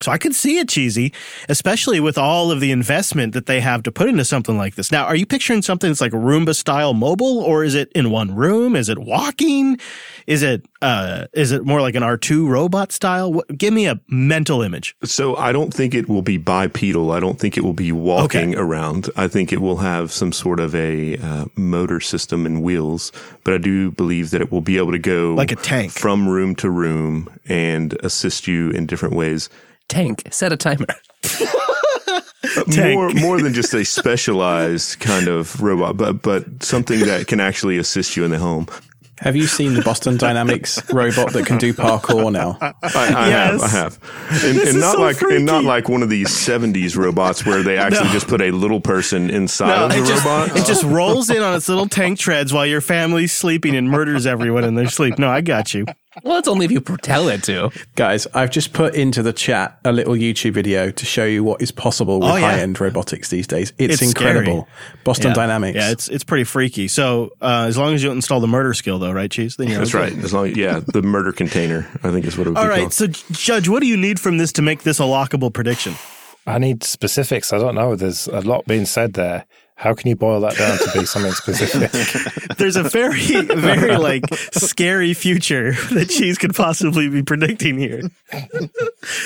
So I could see it cheesy, especially with all of the investment that they have to put into something like this. Now, are you picturing something that's like Roomba style mobile, or is it in one room? Is it walking? Is it uh is it more like an R2 robot style? What, give me a mental image. So I don't think it will be bipedal. I don't think it will be walking Okay. around. I think it will have some sort of a uh, motor system and wheels, but I do believe that it will be able to go Like a tank. from room to room and assist you in different ways. Tank, set a timer. <laughs> More more than just a specialized kind of robot, but but something that can actually assist you in the home. Have you seen the Boston Dynamics robot that can do parkour now? I, I Yes. have, I have, and, This and is not so like and not like one of these '70s robots where they actually No. just put a little person inside of the it just, robot. it just rolls in on its little tank treads while your family's sleeping and murders everyone in their sleep. No, I got you. Well, it's only if you tell it to. Guys, I've just put into the chat a little YouTube video to show you what is possible with Oh, yeah. high end robotics these days. It's, It's incredible. Boston Yeah. Dynamics. Yeah, it's it's pretty freaky. So uh, as long as you don't install the murder skill, though, right, Cheese? Then you're That's okay. right. As long, yeah, the murder container. I think is what it would All be right. called. So, Judge, what do you need from this to make this a lockable prediction? I need specifics. I don't know. There's a lot being said there. How can you boil that down to be something specific? <laughs> There's a very, very like scary future that Cheese could possibly be predicting here.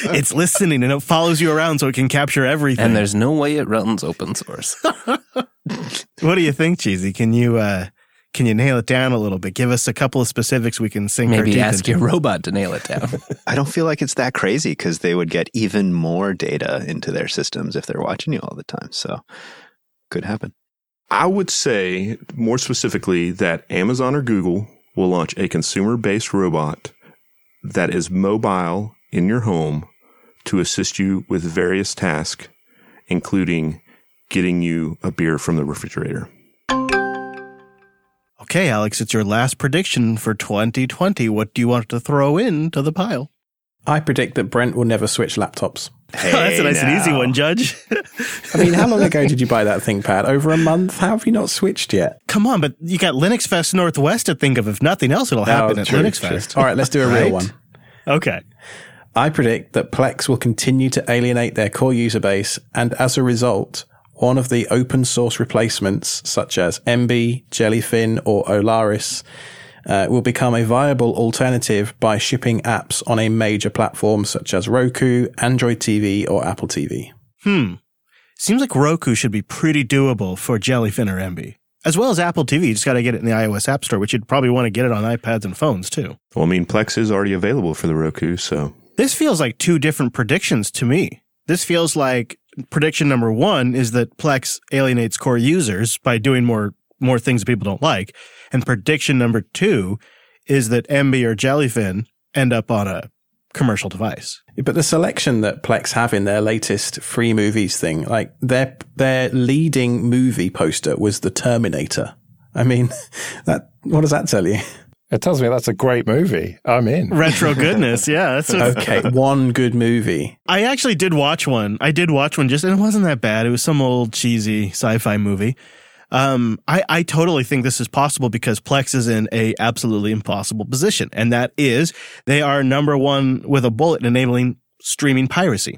it's listening and it follows you around so it can capture everything. And there's no way it runs open source. <laughs> what do you think, Cheesy? Can you uh, can you nail it down a little bit? Give us a couple of specifics we can sink our Maybe teeth ask into. your robot to nail it down. <laughs> I don't feel like it's that crazy because they would get even more data into their systems if they're watching you all the time. So could happen. I would say more specifically that Amazon or Google will launch a consumer based robot that is mobile in your home to assist you with various tasks, including getting you a beer from the refrigerator. Okay, Alex, it's your last prediction for 2020. What do you want to throw into the pile? I predict that Brent will never switch laptops. <laughs> That's a nice and easy one, Judge. I mean, how long ago did you buy that ThinkPad? Over a month? How have you not switched yet? Come on, but you got Linux Fest Northwest to think of. If nothing else, it'll oh, happen Oh, at true, Linux true. Fest. All right, let's do a Right? real one. Okay. I predict that Plex will continue to alienate their core user base, and as a result, one of the open source replacements, such as Emby, Jellyfin, or Olaris, uh, will become a viable alternative by shipping apps on a major platform such as Roku, Android TV, or Apple TV. Hmm. Seems like Roku should be pretty doable for Jellyfin or Emby. As well as Apple TV. You just got to get it in the iOS App Store, which you'd probably want to get it on iPads and phones too. Well, I mean, Plex is already available for the Roku, so This feels like two different predictions to me. This feels like prediction number one is that Plex alienates core users by doing more more things that people don't like, and prediction number two is that Emby or Jellyfin end up on a commercial device. But the selection that Plex have in their latest free movies thing, like their their leading movie poster was The Terminator. I mean, <laughs> that what does that tell you? It tells me that's a great movie. I'm in. <laughs> Retro goodness, yeah. That's <laughs> a, Okay, one good movie. I actually did watch one. I did watch one just, and it wasn't that bad. It was some old cheesy sci-fi movie. Um, I, I totally think this is possible because Plex is in a absolutely impossible position, and that is they are number one with a bullet in enabling streaming piracy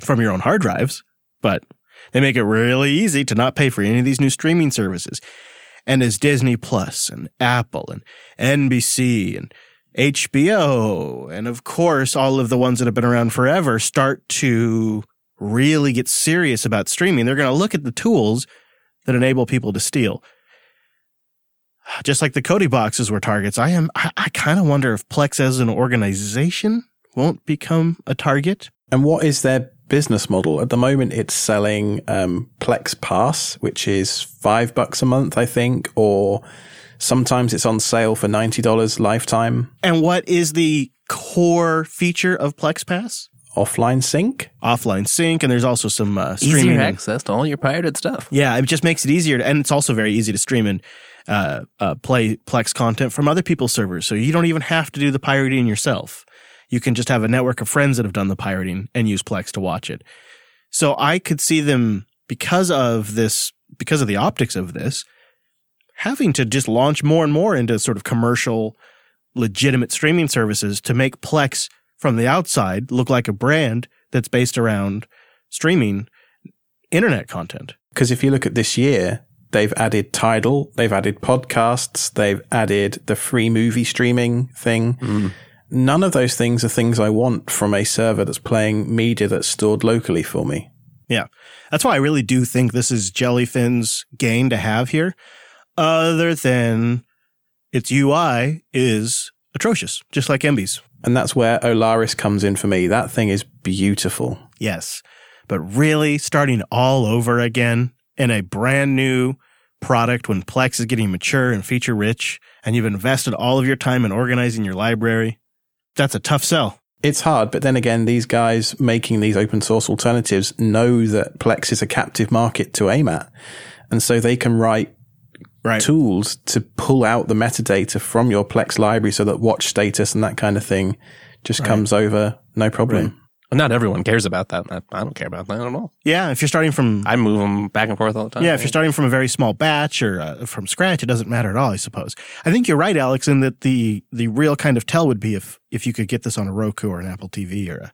from your own hard drives, but they make it really easy to not pay for any of these new streaming services. And as Disney Plus and Apple and NBC and HBO and of course all of the ones that have been around forever start to really get serious about streaming, they're going to look at the tools that enable people to steal. Just like the Kodi boxes were targets, I am I, I kind of wonder if Plex as an organization won't become a target. And what is their business model? At the moment, it's selling um, Plex Pass, which is five bucks a month, I think, or sometimes it's on sale for ninety dollars lifetime. And what is the core feature of Plex Pass? Offline sync. Offline sync, and there's also some uh, streaming. Easier and- access to all your pirated stuff. Yeah, it just makes it easier, to, and it's also very easy to stream and uh, uh, play Plex content from other people's servers. So you don't even have to do the pirating yourself. You can just have a network of friends that have done the pirating and use Plex to watch it. So I could see them because of this, because of the optics of this, having to just launch more and more into sort of commercial, legitimate streaming services to make Plex from the outside look like a brand that's based around streaming internet content. Because if you look at this year, they've added Tidal, they've added podcasts, they've added the free movie streaming thing. Mm. None of those things are things I want from a server that's playing media that's stored locally for me. Yeah. That's why I really do think this is Jellyfin's gain to have here, other than its UI is atrocious, just like Emby's. And that's where Olaris comes in for me. That thing is beautiful. Yes. But really starting all over again in a brand new product when Plex is getting mature and feature rich and you've invested all of your time in organizing your library, that's a tough sell. It's hard, but then again, these guys making these open source alternatives know that Plex is a captive market to aim at. And so they can write Right. tools to pull out the metadata from your Plex library so that watch status and that kind of thing just comes over no problem. And not everyone cares about that. I, I don't care about that at all. Yeah. If you're starting from I move them back and forth all the time. Yeah, if you're starting from a very small batch or uh, from scratch, it doesn't matter at all, I suppose. I think you're right, Alex, in that the the real kind of tell would be if if you could get this on a Roku or an Apple TV or a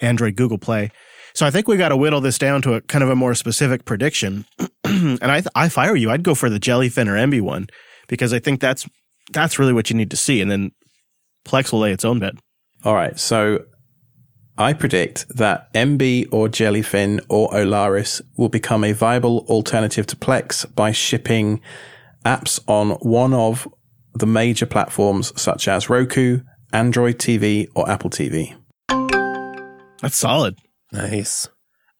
Android Google Play. So I think we got to whittle this down to a kind of a more specific prediction. <clears throat> and I I fire you, I'd go for the Jellyfin or Emby one because I think that's that's really what you need to see, and then Plex will lay its own bet. All right. So I predict that Emby or Jellyfin or Olaris will become a viable alternative to Plex by shipping apps on one of the major platforms such as Roku, Android TV, or Apple TV. That's solid. Nice.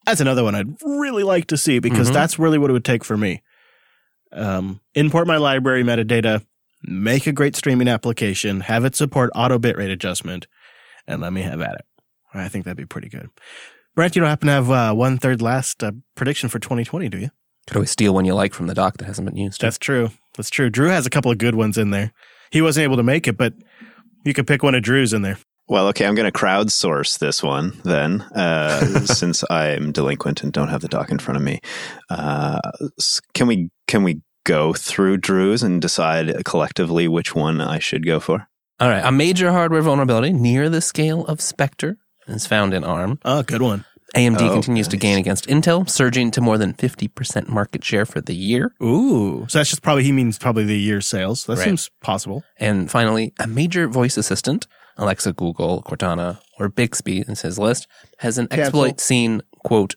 That's another one I'd really like to see because that's really what it would take for me. Um, import my library metadata, make a great streaming application, have it support auto bitrate adjustment, and let me have at it. I think that'd be pretty good. Brent, you don't happen to have uh, one third last uh, prediction for 2020, do you? Could always steal one you like from the doc that hasn't been used. That's true. That's true. Drew has a couple of good ones in there. He wasn't able to make it, but you could pick one of Drew's in there. Well, okay, I'm going to crowdsource this one then, uh, <laughs> since I'm delinquent and don't have the doc in front of me. Uh, can we can we go through Drew's and decide collectively which one I should go for? All right. A major hardware vulnerability near the scale of Spectre is found in ARM. Oh, good one. AMD Oh, continues to gain against Intel, surging to more than 50% market share for the year. Ooh. So that's just probably, he means probably the year's sales. That Right. seems possible. And finally, a major voice assistant, Alexa, Google, Cortana, or Bixby in his list, has an Cancel. exploit seen, quote,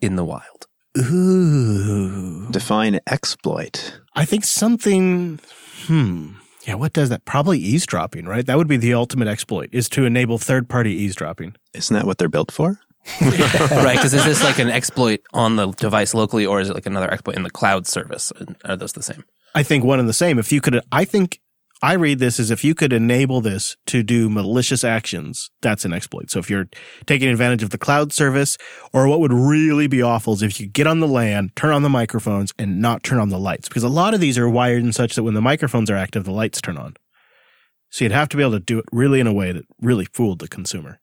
in the wild. Ooh. Define exploit. I think something, hmm. Yeah, what does that? Probably eavesdropping, right? That would be the ultimate exploit is to enable third party eavesdropping. Isn't that what they're built for? <laughs> right? Because is this like <laughs> an exploit on the device locally, or is it like another exploit in the cloud service? Are those the same? I think one and the same. If you could, I think I read this as if you could enable this to do malicious actions, that's an exploit. So if you're taking advantage of the cloud service, or what would really be awful is if you get on the LAN, turn on the microphones, and not turn on the lights, because a lot of these are wired in such that when the microphones are active, the lights turn on. So you'd have to be able to do it really in a way that really fooled the consumer.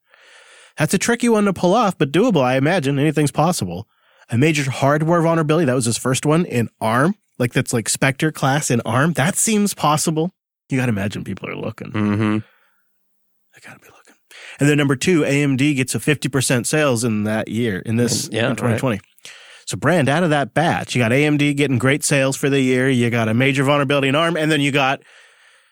That's a tricky one to pull off, but doable, I imagine. Anything's possible. A major hardware vulnerability, that was his first one in ARM, like that's like Spectre class in ARM. That seems possible. You got to imagine people are looking. Mm-hmm. They got to be looking. And then number two, AMD gets a 50% sales in that year, in this Yeah, in 2020. So, Brent, out of that batch, you got AMD getting great sales for the year. You got a major vulnerability in ARM, and then you got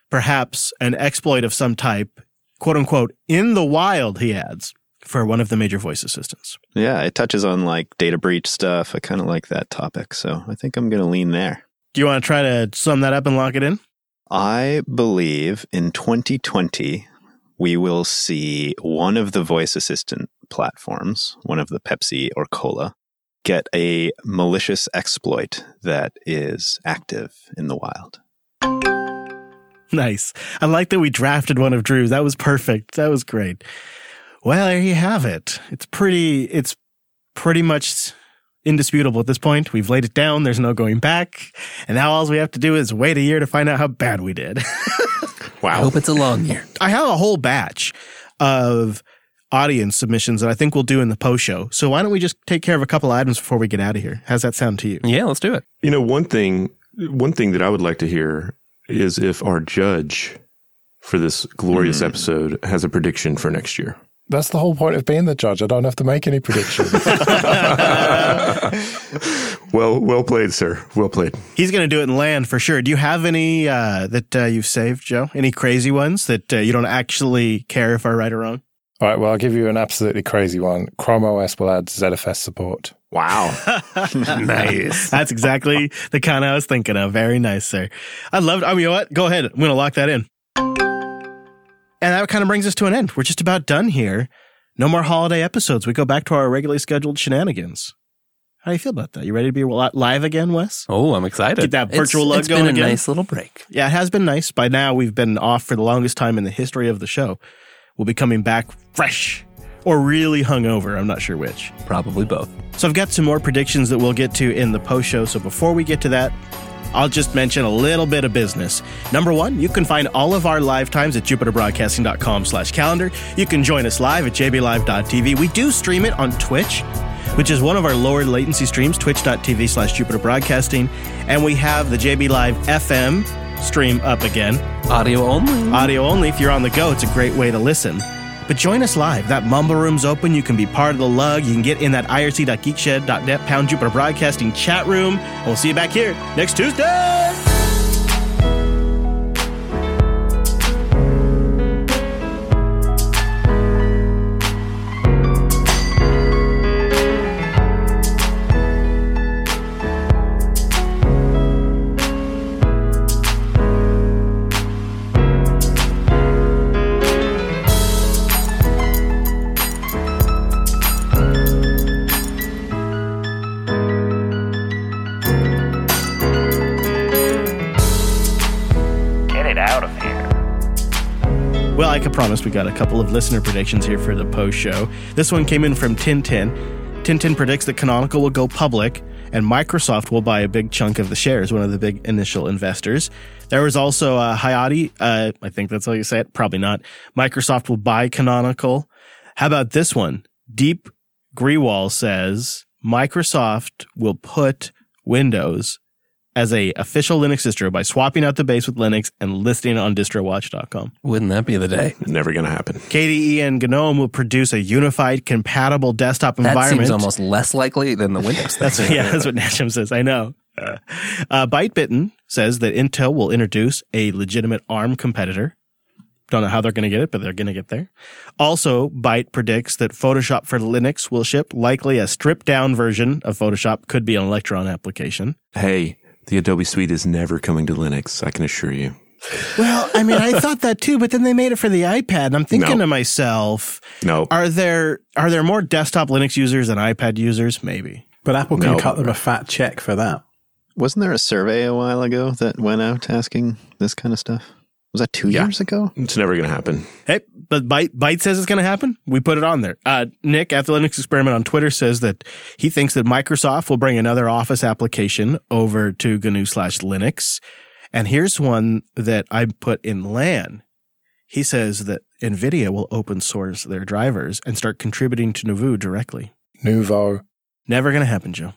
perhaps an exploit of some type, quote unquote, in the wild, he adds, for one of the major voice assistants. Yeah, it touches on like data breach stuff. I kind of like that topic. So I think I'm going to lean there. Do you want to try to sum that up and lock it in? I believe in 2020, we will see one of the voice assistant platforms, one of the Pepsi or Cola, get a malicious exploit that is active in the wild. Nice. I like that we drafted one of Drew's. That was perfect. That was great. Well, there you have it. It's pretty, it's pretty much indisputable at this point. We've laid it down. There's no going back. And now all we have to do is wait a year to find out how bad we did. <laughs> Wow. I hope it's a long year. I have a whole batch of audience submissions that I think we'll do in the post show. So why don't we just take care of a couple items before we get out of here? How's that sound to you? Yeah, let's do it. You know, one thing, one thing that I would like to hear is if our judge for this glorious hmm. episode has a prediction for next year. That's the whole point of being the judge. I don't have to make any predictions. <laughs> Well, well played, sir. Well played. He's going to do it in LAN for sure. Do you have any uh, that uh, you've saved, Joe? Any crazy ones that uh, you don't actually care if are right or wrong? All right, well, I'll give you an absolutely crazy one. Chrome OS will add ZFS support. Wow. <laughs> Nice. That's exactly the kind I was thinking of. Very nice, sir. I love it. I mean, you know what? Go ahead. I'm going to lock that in. And that kind of brings us to an end. We're just about done here. No more holiday episodes. We go back to our regularly scheduled shenanigans. How do you feel about that? You ready to be live again, Wes? Oh, I'm excited. Get that virtual it's, lug it's going been a again. nice little break. Yeah, it has been nice. By now, we've been off for the longest time in the history of the show. We'll be coming back fresh or really hungover. I'm not sure which. Probably both. So I've got some more predictions that we'll get to in the post show. So before we get to that, I'll just mention a little bit of business. Number one, you can find all of our live times at jupiterbroadcasting.com slash calendar. You can join us live at jblive.tv. We do stream it on Twitch, which is one of our lower latency streams, twitch.tv slash jupiterbroadcasting. And we have the JB Live FM stream up again. Audio only. Audio only. If you're on the go, it's a great way to listen. But join us live. That mumble room's open. You can be part of the lug. You can get in that irc.geekshed.net pound Jupiter Broadcasting chat room. And we'll see you back here next Tuesday. Well, like I promised, we got a couple of listener predictions here for the post show. This one came in from Tintin. Tintin predicts that Canonical will go public and Microsoft will buy a big chunk of the shares, one of the big initial investors. There was also uh, Hayati. Uh, I think that's how you say it. Probably not. Microsoft will buy Canonical. How about this one? Deep Grewal says Microsoft will put Windows as a official Linux distro by swapping out the base with Linux and listing it on distrowatch.com. Wouldn't that be the day? Never going to happen. KDE and GNOME will produce a unified, compatible desktop That environment. seems almost less likely than the Windows <laughs> thing. That's yeah, that's what Nashim says. I know. Uh, uh, ByteBitten says that Intel will introduce a legitimate ARM competitor. Don't know how they're going to get it, but they're going to get there. Also, Byte predicts that Photoshop for Linux will ship. Likely a stripped down version of Photoshop could be an Electron application. Hey, the Adobe Suite is never coming to Linux, I can assure you. Well, I mean, I thought that too, but then they made it for the iPad, and I'm thinking No. to myself, No. are there are there more desktop Linux users than iPad users? Maybe. But Apple can No. cut them a fat check for that. Wasn't there a survey a while ago that went out asking this kind of stuff? Was that two Yeah. years ago? It's never going to happen. Hey, but Byte Byte says it's going to happen. We put it on there. Uh, Nick at the Linux Experiment on Twitter says that he thinks that Microsoft will bring another Office application over to GNU slash Linux. And here's one that I put in LAN. He says that NVIDIA will open source their drivers and start contributing to Nouveau directly. Nouveau. Never going to happen, Joe.